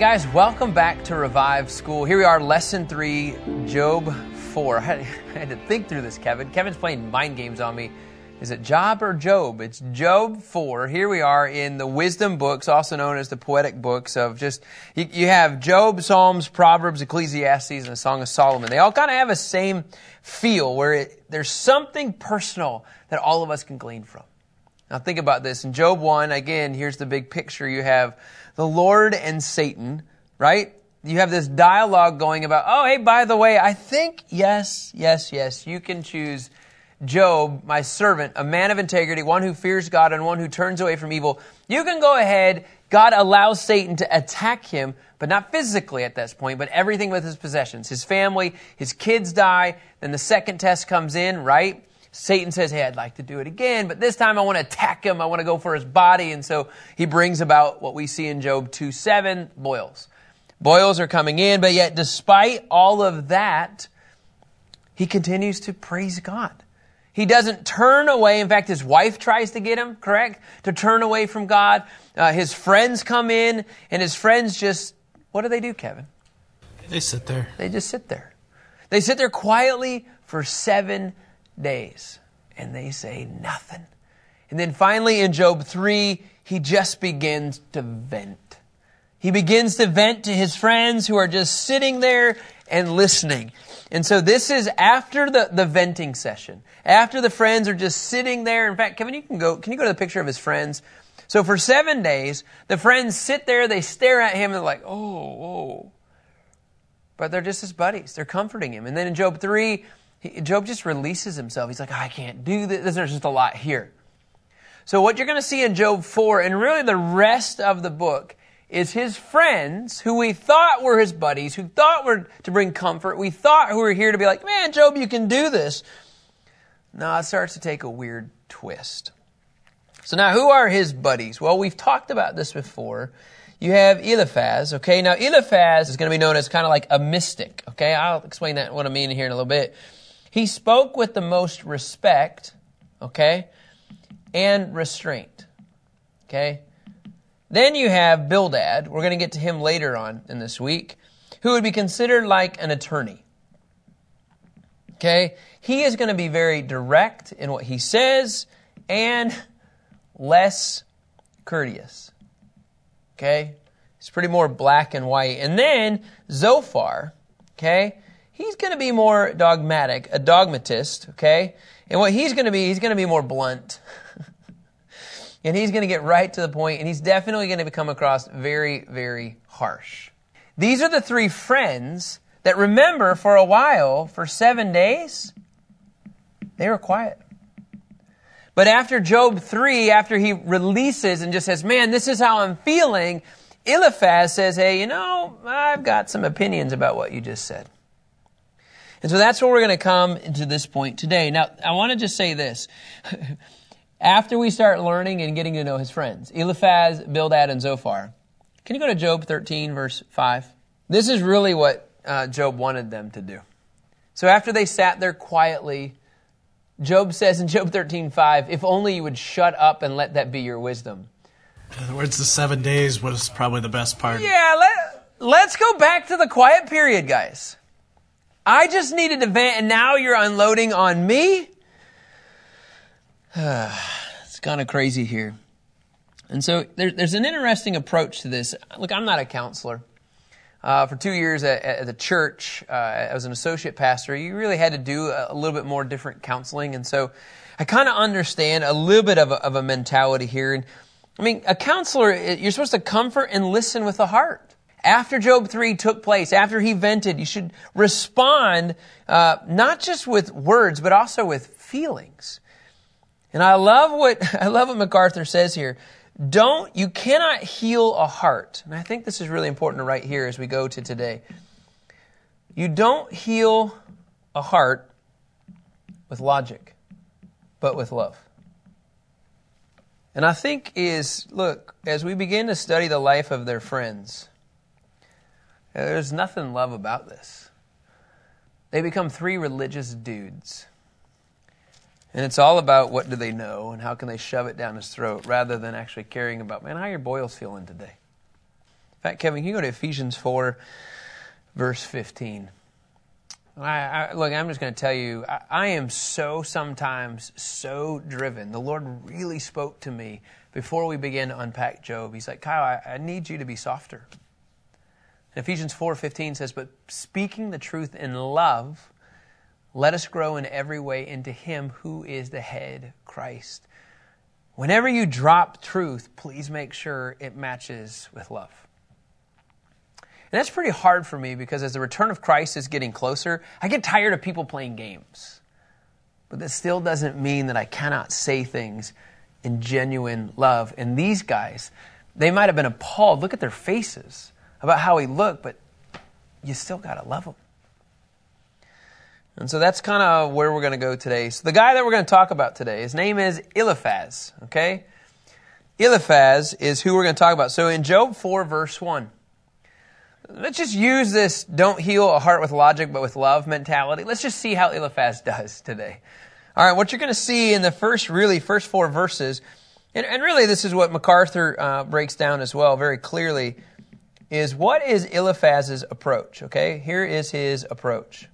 right, guys, welcome back to Revive School. Here we are, lesson three, Job 4. I had, to think through this, Kevin. Kevin's playing mind games on me. Is it Job or Job? It's Job 4. Here we are in the wisdom books, also known as the poetic books of just, you, you have Job, Psalms, Proverbs, Ecclesiastes, and the Song of Solomon. They all kind of have a same feel where it, there's something personal that all of us can glean from. Now think about this. In Job 1, again, here's the big picture. You have the Lord and Satan, right? You have this dialogue going about, oh, hey, by the way, I think, yes, yes, yes, you can choose Job, my servant, a man of integrity, one who fears God and one who turns away from evil. You can go ahead. God allows Satan to attack him, but not physically at this point, but everything with his possessions. His family, his kids die. Then the second test comes in, right? Satan says, Hey, I'd like to do it again, but this time I want to attack him. I want to go for his body. And so he brings about what we see in Job 2 7 boils. Boils are coming in, but yet despite all of that, he continues to praise God. He doesn't turn away. In fact, his wife tries to get him, correct? To turn away from God. Uh, his friends come in, and his friends just, what do they do, Kevin? They sit there. They just sit there. They sit there quietly for seven days. And they say nothing. And then finally in Job 3, he just begins to vent. He begins to vent to his friends who are just sitting there and listening. And so this is after the, the venting session. After the friends are just sitting there. In fact, Kevin, you can go, can you go to the picture of his friends? So for seven days, the friends sit there, they stare at him, and they're like, oh, oh. But they're just his buddies. They're comforting him. And then in Job 3, Job just releases himself. He's like, I can't do this. There's just a lot here. So what you're going to see in Job 4 and really the rest of the book is his friends who we thought were his buddies, who thought were to bring comfort. We thought who were here to be like, man, Job, you can do this. No, it starts to take a weird twist. So now who are his buddies? Well, we've talked about this before. You have Eliphaz, okay? Now Eliphaz is going to be known as kind of like a mystic, okay? I'll explain that what I mean here in a little bit. He spoke with the most respect, okay, and restraint, okay? Then you have Bildad. We're going to get to him later on in this week, who would be considered like an attorney. Okay? He is going to be very direct in what he says and less courteous. Okay? It's pretty more black and white. And then Zophar, okay? He's going to be more dogmatic, a dogmatist, okay? And what he's going to be, he's going to be more blunt. and he's going to get right to the point, and he's definitely going to come across very, very harsh. These are the three friends that remember for a while, for seven days, they were quiet. But after Job 3, after he releases and just says, man, this is how I'm feeling, Eliphaz says, hey, you know, I've got some opinions about what you just said. And so that's where we're going to come to this point today. Now, I want to just say this. After we start learning and getting to know his friends, Eliphaz, Bildad, and Zophar, can you go to Job 13, verse 5? This is really what uh, Job wanted them to do. So after they sat there quietly, Job says in Job 13, 5, if only you would shut up and let that be your wisdom. In other words, the seven days was probably the best part. Yeah, let, let's go back to the quiet period, guys. I just needed to vent and now you're unloading on me? it's kind of crazy here. And so there, there's an interesting approach to this. Look, I'm not a counselor. Uh, for two years at, at the church, uh, as an associate pastor, you really had to do a, a little bit more different counseling. And so I kind of understand a little bit of a, of a mentality here. And I mean, a counselor, you're supposed to comfort and listen with the heart after Job 3 took place, after he vented, you should respond uh, not just with words, but also with feelings. And I love what I love what MacArthur says here. Don't you cannot heal a heart. And I think this is really important to write here as we go to today. You don't heal a heart with logic, but with love. And I think is, look, as we begin to study the life of their friends, there's nothing love about this. They become three religious dudes. And it's all about what do they know and how can they shove it down his throat rather than actually caring about, man, how your boils feeling today? In fact, Kevin, can you go to Ephesians 4, verse 15? I, I, look, I'm just going to tell you, I, I am so sometimes so driven. The Lord really spoke to me before we began to unpack Job. He's like, Kyle, I, I need you to be softer. Ephesians 4:15 says, "But speaking the truth in love, let us grow in every way into him who is the head, Christ." Whenever you drop truth, please make sure it matches with love. And that's pretty hard for me because as the return of Christ is getting closer, I get tired of people playing games. But that still doesn't mean that I cannot say things in genuine love. And these guys, they might have been appalled. Look at their faces about how he looked, but you still got to love him. And so that's kind of where we're going to go today. So the guy that we're going to talk about today, his name is Eliphaz, okay? Eliphaz is who we're going to talk about. So in Job 4, verse 1, let's just use this don't heal a heart with logic but with love mentality. Let's just see how Eliphaz does today. All right, what you're going to see in the first, really, first four verses, and, and really this is what MacArthur uh, breaks down as well very clearly, is what is Eliphaz's approach? Okay, here is his approach.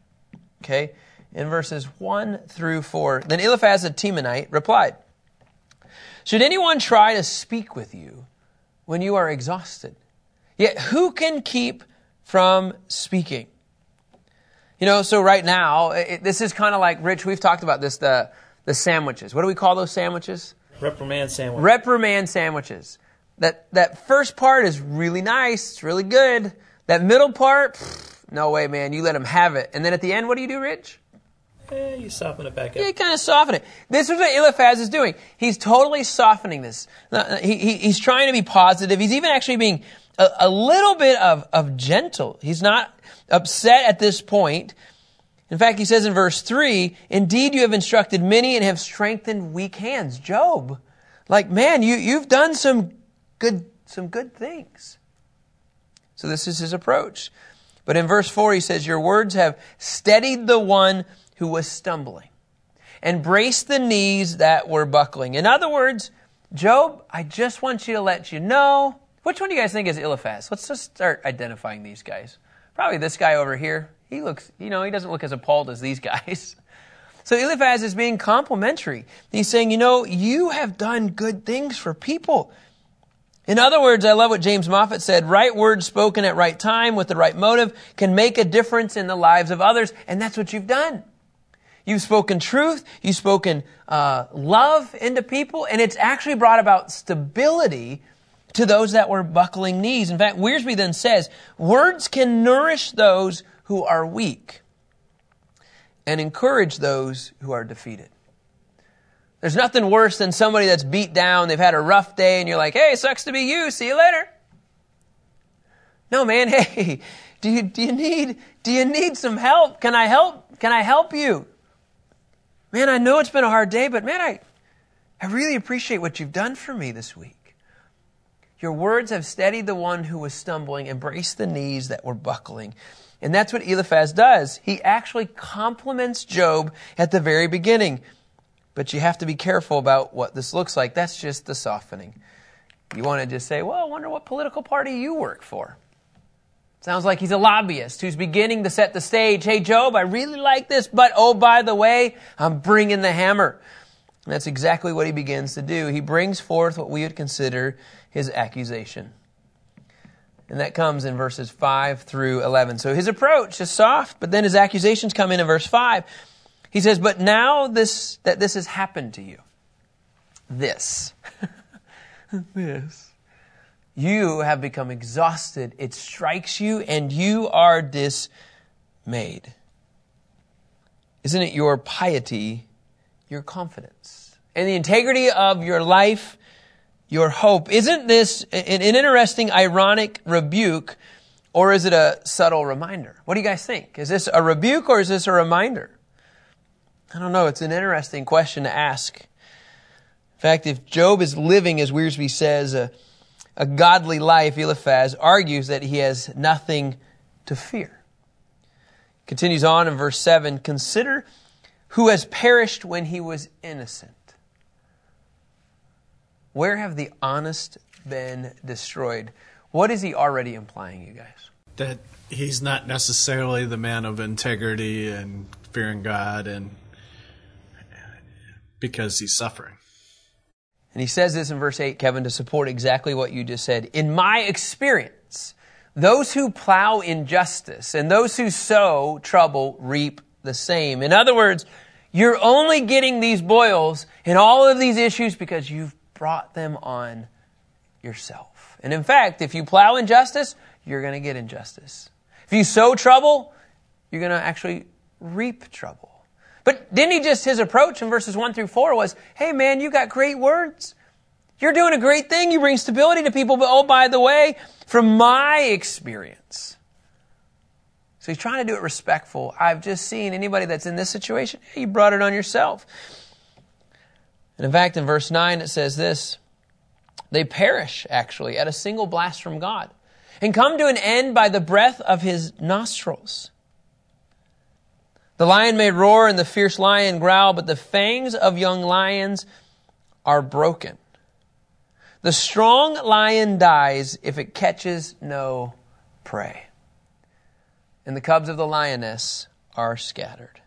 Okay, in verses 1 through 4. Then Eliphaz the Temanite replied, Should anyone try to speak with you when you are exhausted? Yet who can keep from speaking? You know, so right now, it, this is kind of like, Rich, we've talked about this, the, the sandwiches. What do we call those sandwiches? Reprimand sandwich. Reprimand sandwiches. That, that first part is really nice, it's really good. That middle part, pff, no way, man, you let him have it. And then at the end, what do you do, Rich? Eh, you soften it back up. Yeah, you kind of soften it. This is what Eliphaz is doing. He's totally softening this. He, he, he's trying to be positive. He's even actually being a, a little bit of, of gentle. He's not upset at this point. In fact, he says in verse 3, Indeed, you have instructed many and have strengthened weak hands. Job, like, man, you, you've done some good, some good things. So this is his approach. But in verse 4, he says, Your words have steadied the one who was stumbling and braced the knees that were buckling. In other words, Job, I just want you to let you know. Which one do you guys think is Eliphaz? Let's just start identifying these guys. Probably this guy over here. He looks, you know, he doesn't look as appalled as these guys. So Eliphaz is being complimentary. He's saying, you know, you have done good things for people. In other words, I love what James Moffat said, right words spoken at right time with the right motive can make a difference in the lives of others, and that's what you've done. You've spoken truth, you've spoken uh, love into people, and it's actually brought about stability to those that were buckling knees. In fact, Wiersbe then says, words can nourish those who are weak and encourage those who are defeated. There's nothing worse than somebody that's beat down, they've had a rough day, and you're like, hey, sucks to be you, see you later. No, man, hey, do you, do you need, do you need some help? Can I help? Can I help you? Man, I know it's been a hard day, but man, I, I really appreciate what you've done for me this week. Your words have steadied the one who was stumbling, embraced the knees that were buckling. And that's what Eliphaz does. He actually compliments Job at the very beginning. But you have to be careful about what this looks like. That's just the softening. You want to just say, well, I wonder what political party you work for. Sounds like he's a lobbyist who's beginning to set the stage. Hey, Job, I really like this, but oh, by the way, I'm bringing the hammer. And that's exactly what he begins to do. He brings forth what we would consider his accusation. And that comes in verses 5 through 11. So his approach is soft, but then his accusations come in in verse 5. He says, But now this, that this has happened to you, this, this, you have become exhausted. It strikes you and you are dismayed. Isn't it your piety, your confidence, and the integrity of your life, your hope? Isn't this an, an interesting, ironic rebuke or is it a subtle reminder? What do you guys think? Is this a rebuke or is this a reminder? I don't know. It's an interesting question to ask. In fact, if Job is living, as Wiersbe says, a, a godly life, Eliphaz argues that he has nothing to fear. Continues on in verse 7 Consider who has perished when he was innocent. Where have the honest been destroyed? What is he already implying, you guys? That he's not necessarily the man of integrity and fearing God and because he's suffering. And he says this in verse 8, Kevin, to support exactly what you just said. In my experience, those who plow injustice and those who sow trouble reap the same. In other words, you're only getting these boils and all of these issues because you've brought them on yourself. And in fact, if you plow injustice, you're going to get injustice. If you sow trouble, you're going to actually reap trouble. But didn't he just, his approach in verses 1 through 4 was, hey man, you got great words. You're doing a great thing. You bring stability to people. But oh, by the way, from my experience. So he's trying to do it respectful. I've just seen anybody that's in this situation, hey, you brought it on yourself. And in fact, in verse 9, it says this they perish, actually, at a single blast from God and come to an end by the breath of his nostrils. The lion may roar and the fierce lion growl, but the fangs of young lions are broken. The strong lion dies if it catches no prey. And the cubs of the lioness are scattered.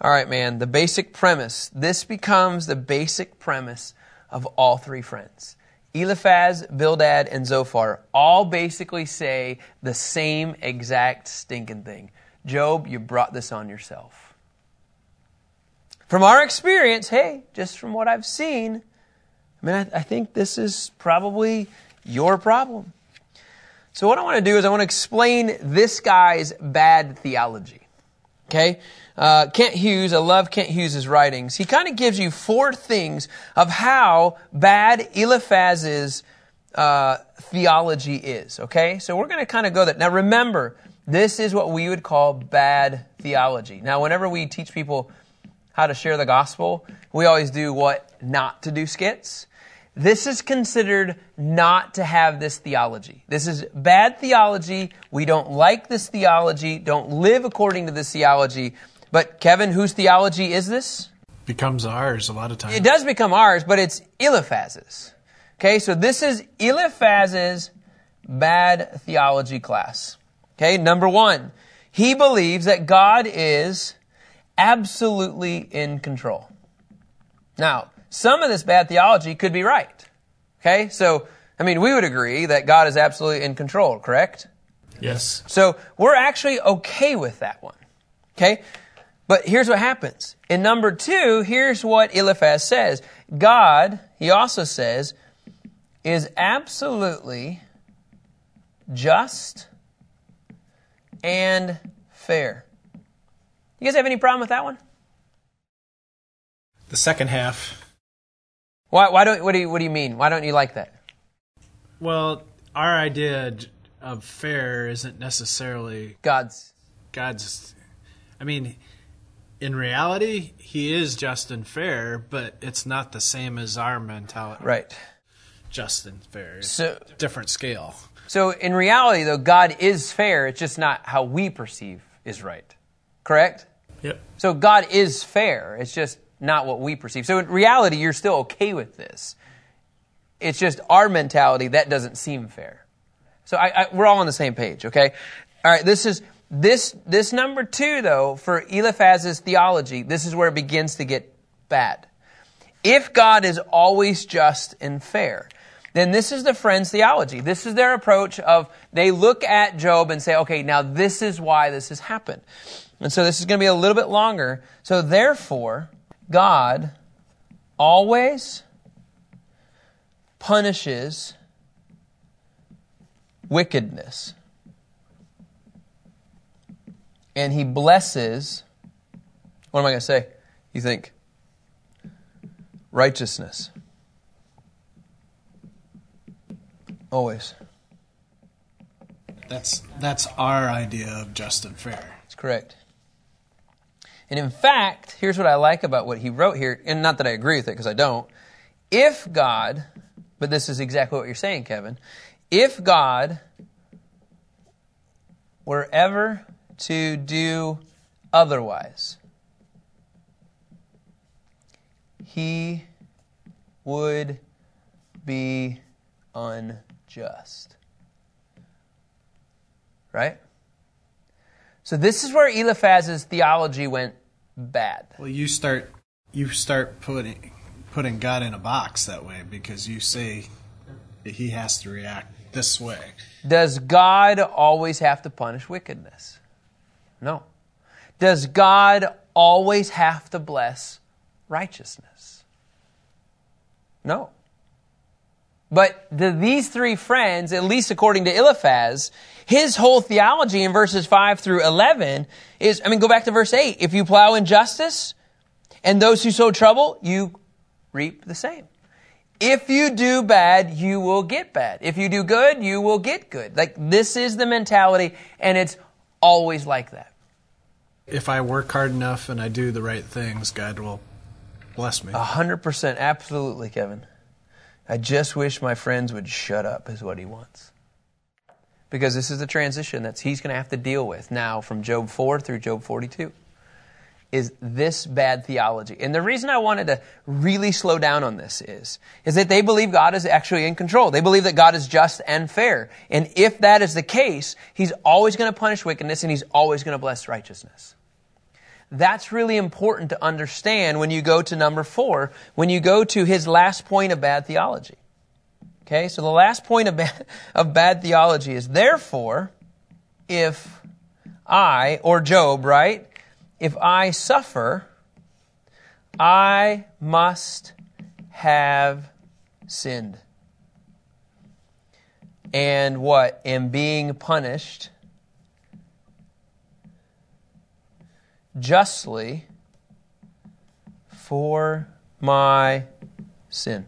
All right, man, the basic premise. This becomes the basic premise of all three friends. Eliphaz, Bildad, and Zophar all basically say the same exact stinking thing. Job, you brought this on yourself. From our experience, hey, just from what I've seen, I mean, I, I think this is probably your problem. So, what I want to do is I want to explain this guy's bad theology. Okay? Uh, Kent Hughes, I love Kent Hughes' writings. He kind of gives you four things of how bad Eliphaz's uh, theology is. Okay? So, we're going to kind of go that. Now, remember, this is what we would call bad theology. Now, whenever we teach people how to share the gospel, we always do what not to do skits. This is considered not to have this theology. This is bad theology. We don't like this theology, don't live according to this theology. But, Kevin, whose theology is this? Becomes ours a lot of times. It does become ours, but it's Eliphaz's. Okay, so this is Eliphaz's bad theology class. Okay, number one, he believes that God is absolutely in control. Now, some of this bad theology could be right. Okay, so, I mean, we would agree that God is absolutely in control, correct? Yes. So, we're actually okay with that one. Okay? But here's what happens. In number two, here's what Eliphaz says God, he also says, is absolutely just and fair. You guys have any problem with that one? The second half. Why, why don't what do you what do you mean? Why don't you like that? Well, our idea of fair isn't necessarily God's God's. I mean, in reality, He is just and fair, but it's not the same as our mentality. right. Just and fair. It's So different scale. So in reality though God is fair, it's just not how we perceive is right. Correct? Yep. So God is fair. It's just not what we perceive. So in reality, you're still okay with this. It's just our mentality that doesn't seem fair. So I, I, we're all on the same page, okay? All right. This is this this number two though for Eliphaz's theology. This is where it begins to get bad. If God is always just and fair, then this is the friends' theology. This is their approach of they look at Job and say, okay, now this is why this has happened. And so this is going to be a little bit longer. So therefore, God always punishes wickedness. And he blesses, what am I going to say? You think? Righteousness. Always. That's that's our idea of just and fair. That's correct. And in fact, here's what I like about what he wrote here, and not that I agree with it because I don't. If God, but this is exactly what you're saying, Kevin, if God were ever to do otherwise, he would be unjust. Right? So this is where Eliphaz's theology went bad. Well, you start you start putting putting God in a box that way because you say he has to react this way. Does God always have to punish wickedness? No. Does God always have to bless righteousness? No. But the, these three friends, at least according to Eliphaz, his whole theology in verses 5 through 11 is, I mean, go back to verse 8. If you plow injustice and those who sow trouble, you reap the same. If you do bad, you will get bad. If you do good, you will get good. Like, this is the mentality, and it's always like that. If I work hard enough and I do the right things, God will bless me. A hundred percent, absolutely, Kevin. I just wish my friends would shut up, is what he wants. Because this is the transition that he's going to have to deal with now from Job 4 through Job 42. Is this bad theology? And the reason I wanted to really slow down on this is, is that they believe God is actually in control. They believe that God is just and fair. And if that is the case, he's always going to punish wickedness and he's always going to bless righteousness. That's really important to understand when you go to number four, when you go to his last point of bad theology. Okay, so the last point of bad, of bad theology is therefore, if I, or Job, right, if I suffer, I must have sinned. And what? Am being punished justly for my sin.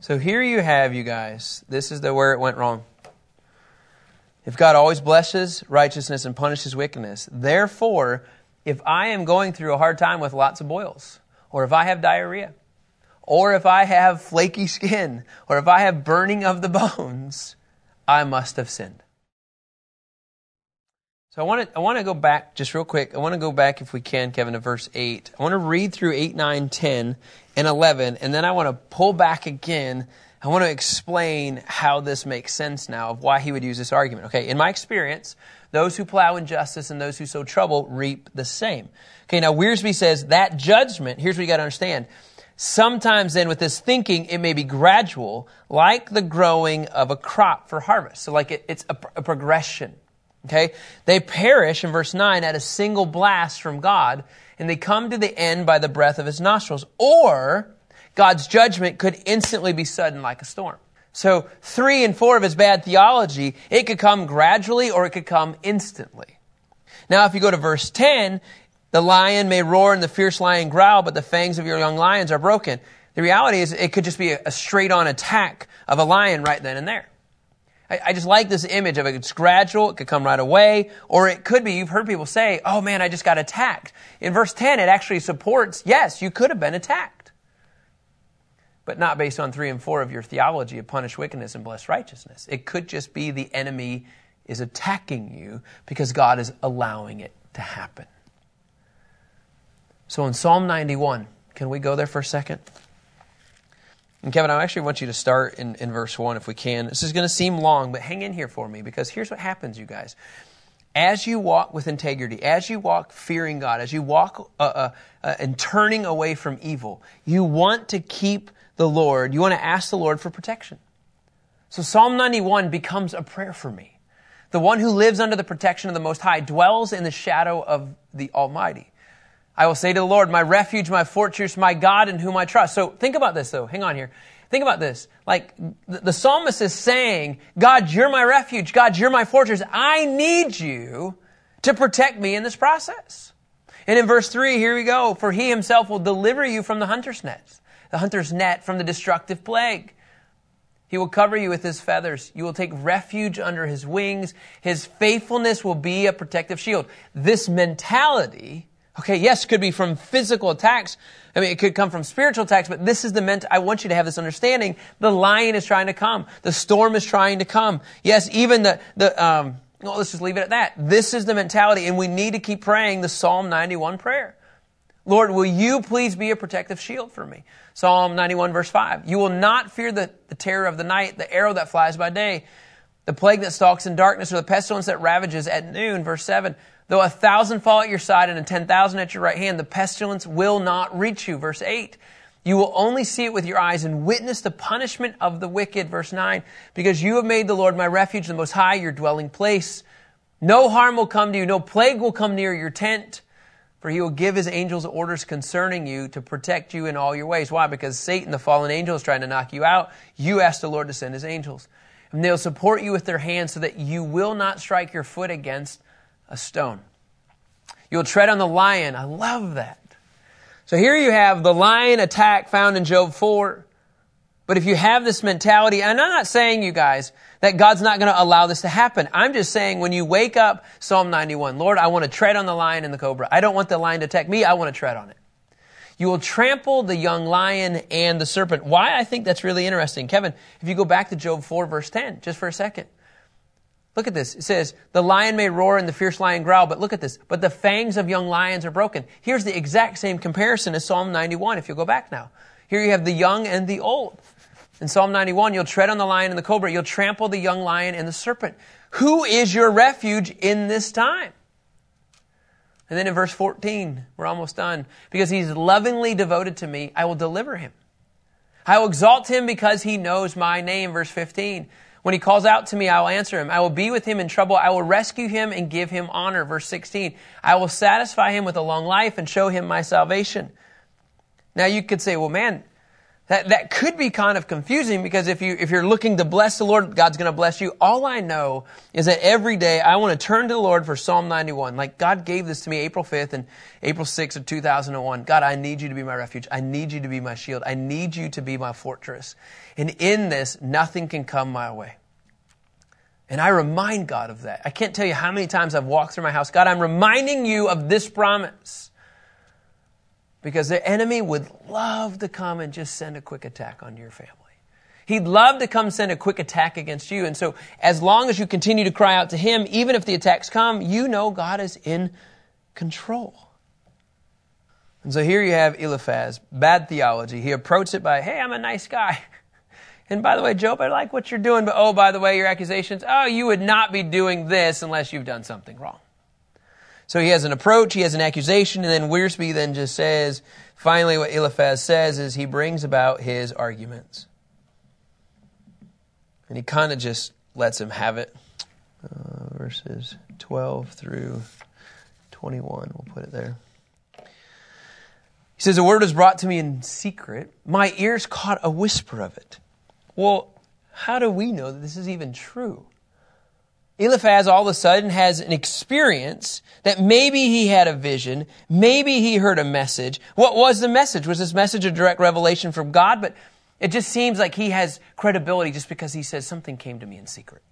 So here you have, you guys. This is the where it went wrong. If God always blesses righteousness and punishes wickedness, therefore, if I am going through a hard time with lots of boils, or if I have diarrhea, or if I have flaky skin, or if I have burning of the bones, I must have sinned. So I want to I want to go back just real quick. I want to go back if we can, Kevin, to verse 8. I want to read through 8, 9, 10, and 11, and then I want to pull back again. I want to explain how this makes sense now of why he would use this argument. Okay, in my experience, those who plow injustice and those who sow trouble reap the same. Okay, now Wiersbe says that judgment, here's what you got to understand. Sometimes then with this thinking, it may be gradual, like the growing of a crop for harvest. So like it, it's a, a progression. Okay? They perish in verse 9 at a single blast from God, and they come to the end by the breath of his nostrils. Or God's judgment could instantly be sudden like a storm. So three and four of his bad theology, it could come gradually or it could come instantly. Now, if you go to verse 10, the lion may roar and the fierce lion growl, but the fangs of your young lions are broken. The reality is it could just be a straight on attack of a lion right then and there. I, I just like this image of it. It's gradual. It could come right away. Or it could be, you've heard people say, oh man, I just got attacked. In verse 10, it actually supports, yes, you could have been attacked. But not based on 3 and 4 of your theology of punish wickedness and bless righteousness. It could just be the enemy is attacking you because God is allowing it to happen. So in Psalm 91, can we go there for a second? And Kevin, I actually want you to start in, in verse 1 if we can. This is going to seem long, but hang in here for me because here's what happens, you guys. As you walk with integrity, as you walk fearing God, as you walk uh, uh, uh, and turning away from evil, you want to keep the Lord, you want to ask the Lord for protection. So Psalm 91 becomes a prayer for me. The one who lives under the protection of the Most High dwells in the shadow of the Almighty. I will say to the Lord, my refuge, my fortress, my God in whom I trust. So think about this though. Hang on here. Think about this. Like the, the psalmist is saying, God, you're my refuge. God, you're my fortress. I need you to protect me in this process. And in verse three, here we go. For he himself will deliver you from the hunter's net, the hunter's net from the destructive plague. He will cover you with his feathers. You will take refuge under his wings. His faithfulness will be a protective shield. This mentality, okay, yes, could be from physical attacks. I mean, it could come from spiritual attacks, but this is the ment, I want you to have this understanding. The lion is trying to come. The storm is trying to come. Yes, even the, the, um, well, let's just leave it at that. This is the mentality, and we need to keep praying the Psalm 91 prayer. Lord, will you please be a protective shield for me? Psalm 91 verse 5. You will not fear the, the terror of the night, the arrow that flies by day, the plague that stalks in darkness, or the pestilence that ravages at noon. Verse 7. Though a thousand fall at your side and a ten thousand at your right hand, the pestilence will not reach you. Verse 8. You will only see it with your eyes and witness the punishment of the wicked. Verse 9. Because you have made the Lord my refuge, the Most High, your dwelling place. No harm will come to you, no plague will come near your tent. For he will give his angels orders concerning you to protect you in all your ways. Why? Because Satan, the fallen angel, is trying to knock you out. You ask the Lord to send his angels. And they'll support you with their hands so that you will not strike your foot against a stone. You'll tread on the lion. I love that. So here you have the lion attack found in Job 4. But if you have this mentality, and I'm not saying, you guys, that God's not going to allow this to happen. I'm just saying when you wake up, Psalm 91, Lord, I want to tread on the lion and the cobra. I don't want the lion to attack me. I want to tread on it. You will trample the young lion and the serpent. Why I think that's really interesting. Kevin, if you go back to Job 4 verse 10, just for a second. Look at this. It says, the lion may roar and the fierce lion growl, but look at this. But the fangs of young lions are broken. Here's the exact same comparison as Psalm 91, if you'll go back now. Here you have the young and the old. In Psalm 91, you'll tread on the lion and the cobra. You'll trample the young lion and the serpent. Who is your refuge in this time? And then in verse 14, we're almost done. Because he's lovingly devoted to me, I will deliver him. I will exalt him because he knows my name. Verse 15. When he calls out to me, I will answer him. I will be with him in trouble. I will rescue him and give him honor. Verse 16. I will satisfy him with a long life and show him my salvation. Now you could say, well, man, that, that could be kind of confusing because if you, if you're looking to bless the Lord, God's going to bless you. All I know is that every day I want to turn to the Lord for Psalm 91. Like God gave this to me April 5th and April 6th of 2001. God, I need you to be my refuge. I need you to be my shield. I need you to be my fortress. And in this, nothing can come my way. And I remind God of that. I can't tell you how many times I've walked through my house. God, I'm reminding you of this promise. Because the enemy would love to come and just send a quick attack on your family. He'd love to come send a quick attack against you. And so, as long as you continue to cry out to Him, even if the attacks come, you know God is in control. And so here you have Eliphaz, bad theology. He approached it by, hey, I'm a nice guy. And by the way, Job, I like what you're doing, but oh, by the way, your accusations, oh, you would not be doing this unless you've done something wrong. So he has an approach, he has an accusation, and then Wiersbe then just says, finally, what Eliphaz says is he brings about his arguments. And he kind of just lets him have it. Uh, verses 12 through 21, we'll put it there. He says, A word was brought to me in secret. My ears caught a whisper of it. Well, how do we know that this is even true? Eliphaz all of a sudden has an experience that maybe he had a vision, maybe he heard a message. What was the message? Was this message a direct revelation from God? But it just seems like he has credibility just because he says something came to me in secret.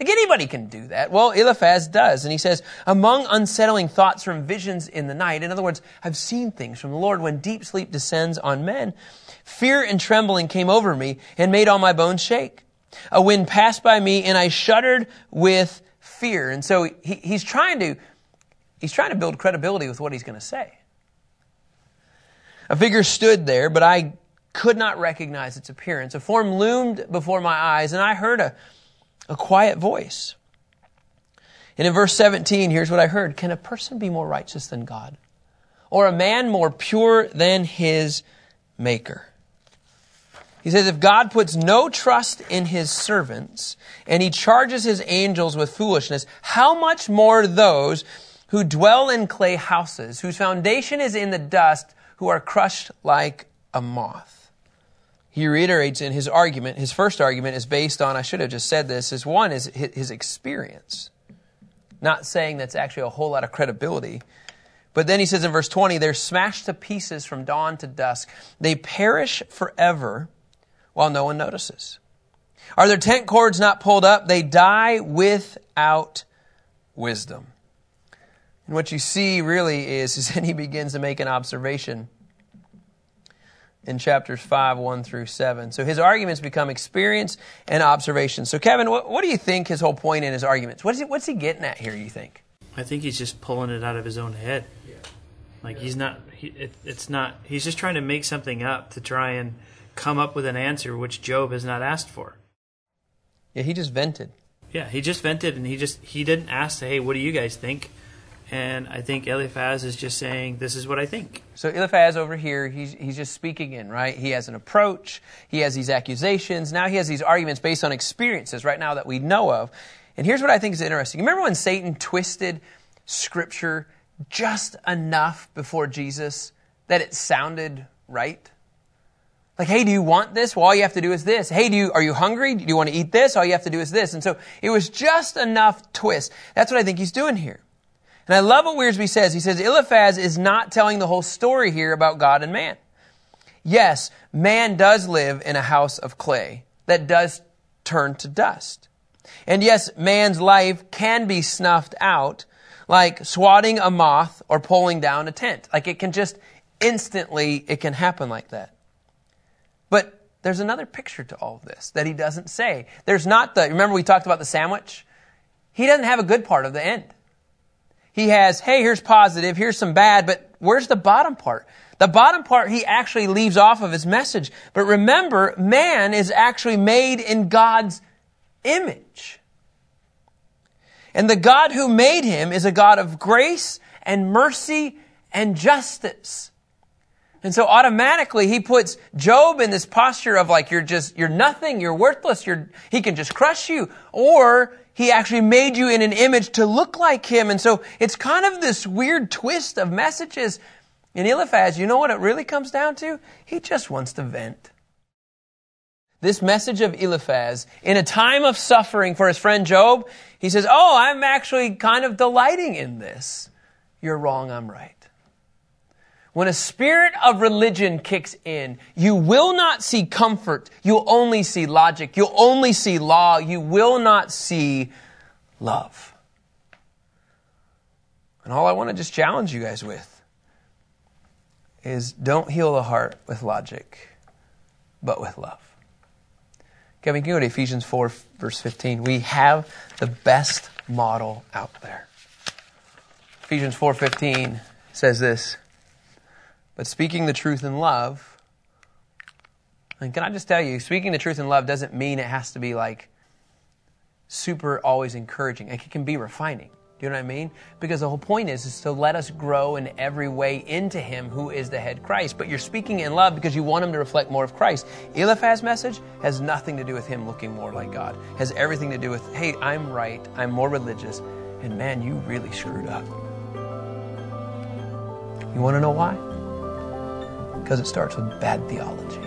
Like anybody can do that. Well, Eliphaz does. And he says, among unsettling thoughts from visions in the night, in other words, I've seen things from the Lord when deep sleep descends on men. Fear and trembling came over me and made all my bones shake. A wind passed by me and I shuddered with fear. And so he, he's trying to, he's trying to build credibility with what he's going to say. A figure stood there, but I could not recognize its appearance. A form loomed before my eyes and I heard a, a quiet voice. And in verse 17, here's what I heard. Can a person be more righteous than God? Or a man more pure than his maker? He says, if God puts no trust in his servants and he charges his angels with foolishness, how much more those who dwell in clay houses, whose foundation is in the dust, who are crushed like a moth? He reiterates in his argument, his first argument is based on, I should have just said this, is one is his experience. Not saying that's actually a whole lot of credibility. But then he says in verse 20, they're smashed to pieces from dawn to dusk. They perish forever while no one notices. Are their tent cords not pulled up? They die without wisdom. And what you see really is, is that he begins to make an observation in chapters 5, 1 through 7. So his arguments become experience and observation. So, Kevin, what, what do you think his whole point in his arguments? What is he, what's he getting at here, you think? I think he's just pulling it out of his own head. Yeah. Like he's not. He, it, it's not. He's just trying to make something up to try and come up with an answer which Job has not asked for. Yeah, he just vented. Yeah, he just vented and he just he didn't ask, "Hey, what do you guys think?" And I think Eliphaz is just saying, "This is what I think." So Eliphaz over here, he's, he's just speaking in, right? He has an approach. He has these accusations. Now he has these arguments based on experiences right now that we know of. And here's what I think is interesting. Remember when Satan twisted Scripture just enough before Jesus that it sounded right? Like, hey, do you want this? Well, all you have to do is this. Hey, do you, are you hungry? Do you want to eat this? All you have to do is this. And so it was just enough twist. That's what I think he's doing here. And I love what Wiersbe says. He says Eliphaz is not telling the whole story here about God and man. Yes, man does live in a house of clay that does turn to dust. And yes, man's life can be snuffed out like swatting a moth or pulling down a tent. Like it can just instantly, it can happen like that. But there's another picture to all of this that he doesn't say. There's not the, remember we talked about the sandwich? He doesn't have a good part of the end. He has, hey, here's positive, here's some bad, but where's the bottom part? The bottom part he actually leaves off of his message. But remember, man is actually made in God's image. And the God who made him is a God of grace and mercy and justice. And so automatically he puts Job in this posture of like, you're just, you're nothing, you're worthless, you're, he can just crush you. Or he actually made you in an image to look like him. And so it's kind of this weird twist of messages. In Eliphaz, you know what it really comes down to? He just wants to vent. This message of Eliphaz, in a time of suffering for his friend Job, he says, Oh, I'm actually kind of delighting in this. You're wrong, I'm right. When a spirit of religion kicks in, you will not see comfort. You'll only see logic. You'll only see law. You will not see love. And all I want to just challenge you guys with is don't heal the heart with logic, but with love. Kevin, can you go to Ephesians 4, verse 15? We have the best model out there. Ephesians 4:15 says this. But speaking the truth in love, and can I just tell you, speaking the truth in love doesn't mean it has to be like super always encouraging. Like it can be refining. Do you know what I mean? Because the whole point is, is to let us grow in every way into Him who is the head Christ. But you're speaking in love because you want Him to reflect more of Christ. Eliphaz's message has nothing to do with him looking more like God. It has everything to do with, hey, I'm right, I'm more religious, and man, you really screwed up. You want to know why? Because it starts with bad theology.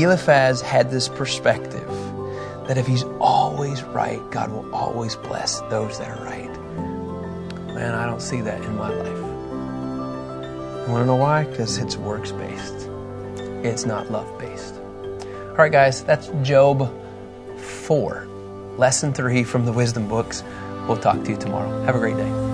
Eliphaz had this perspective that if he's always right, God will always bless those that are right. Man, I don't see that in my life. You want to know why? Because it's works based, it's not love based. All right, guys, that's Job 4, lesson 3 from the wisdom books. We'll talk to you tomorrow. Have a great day.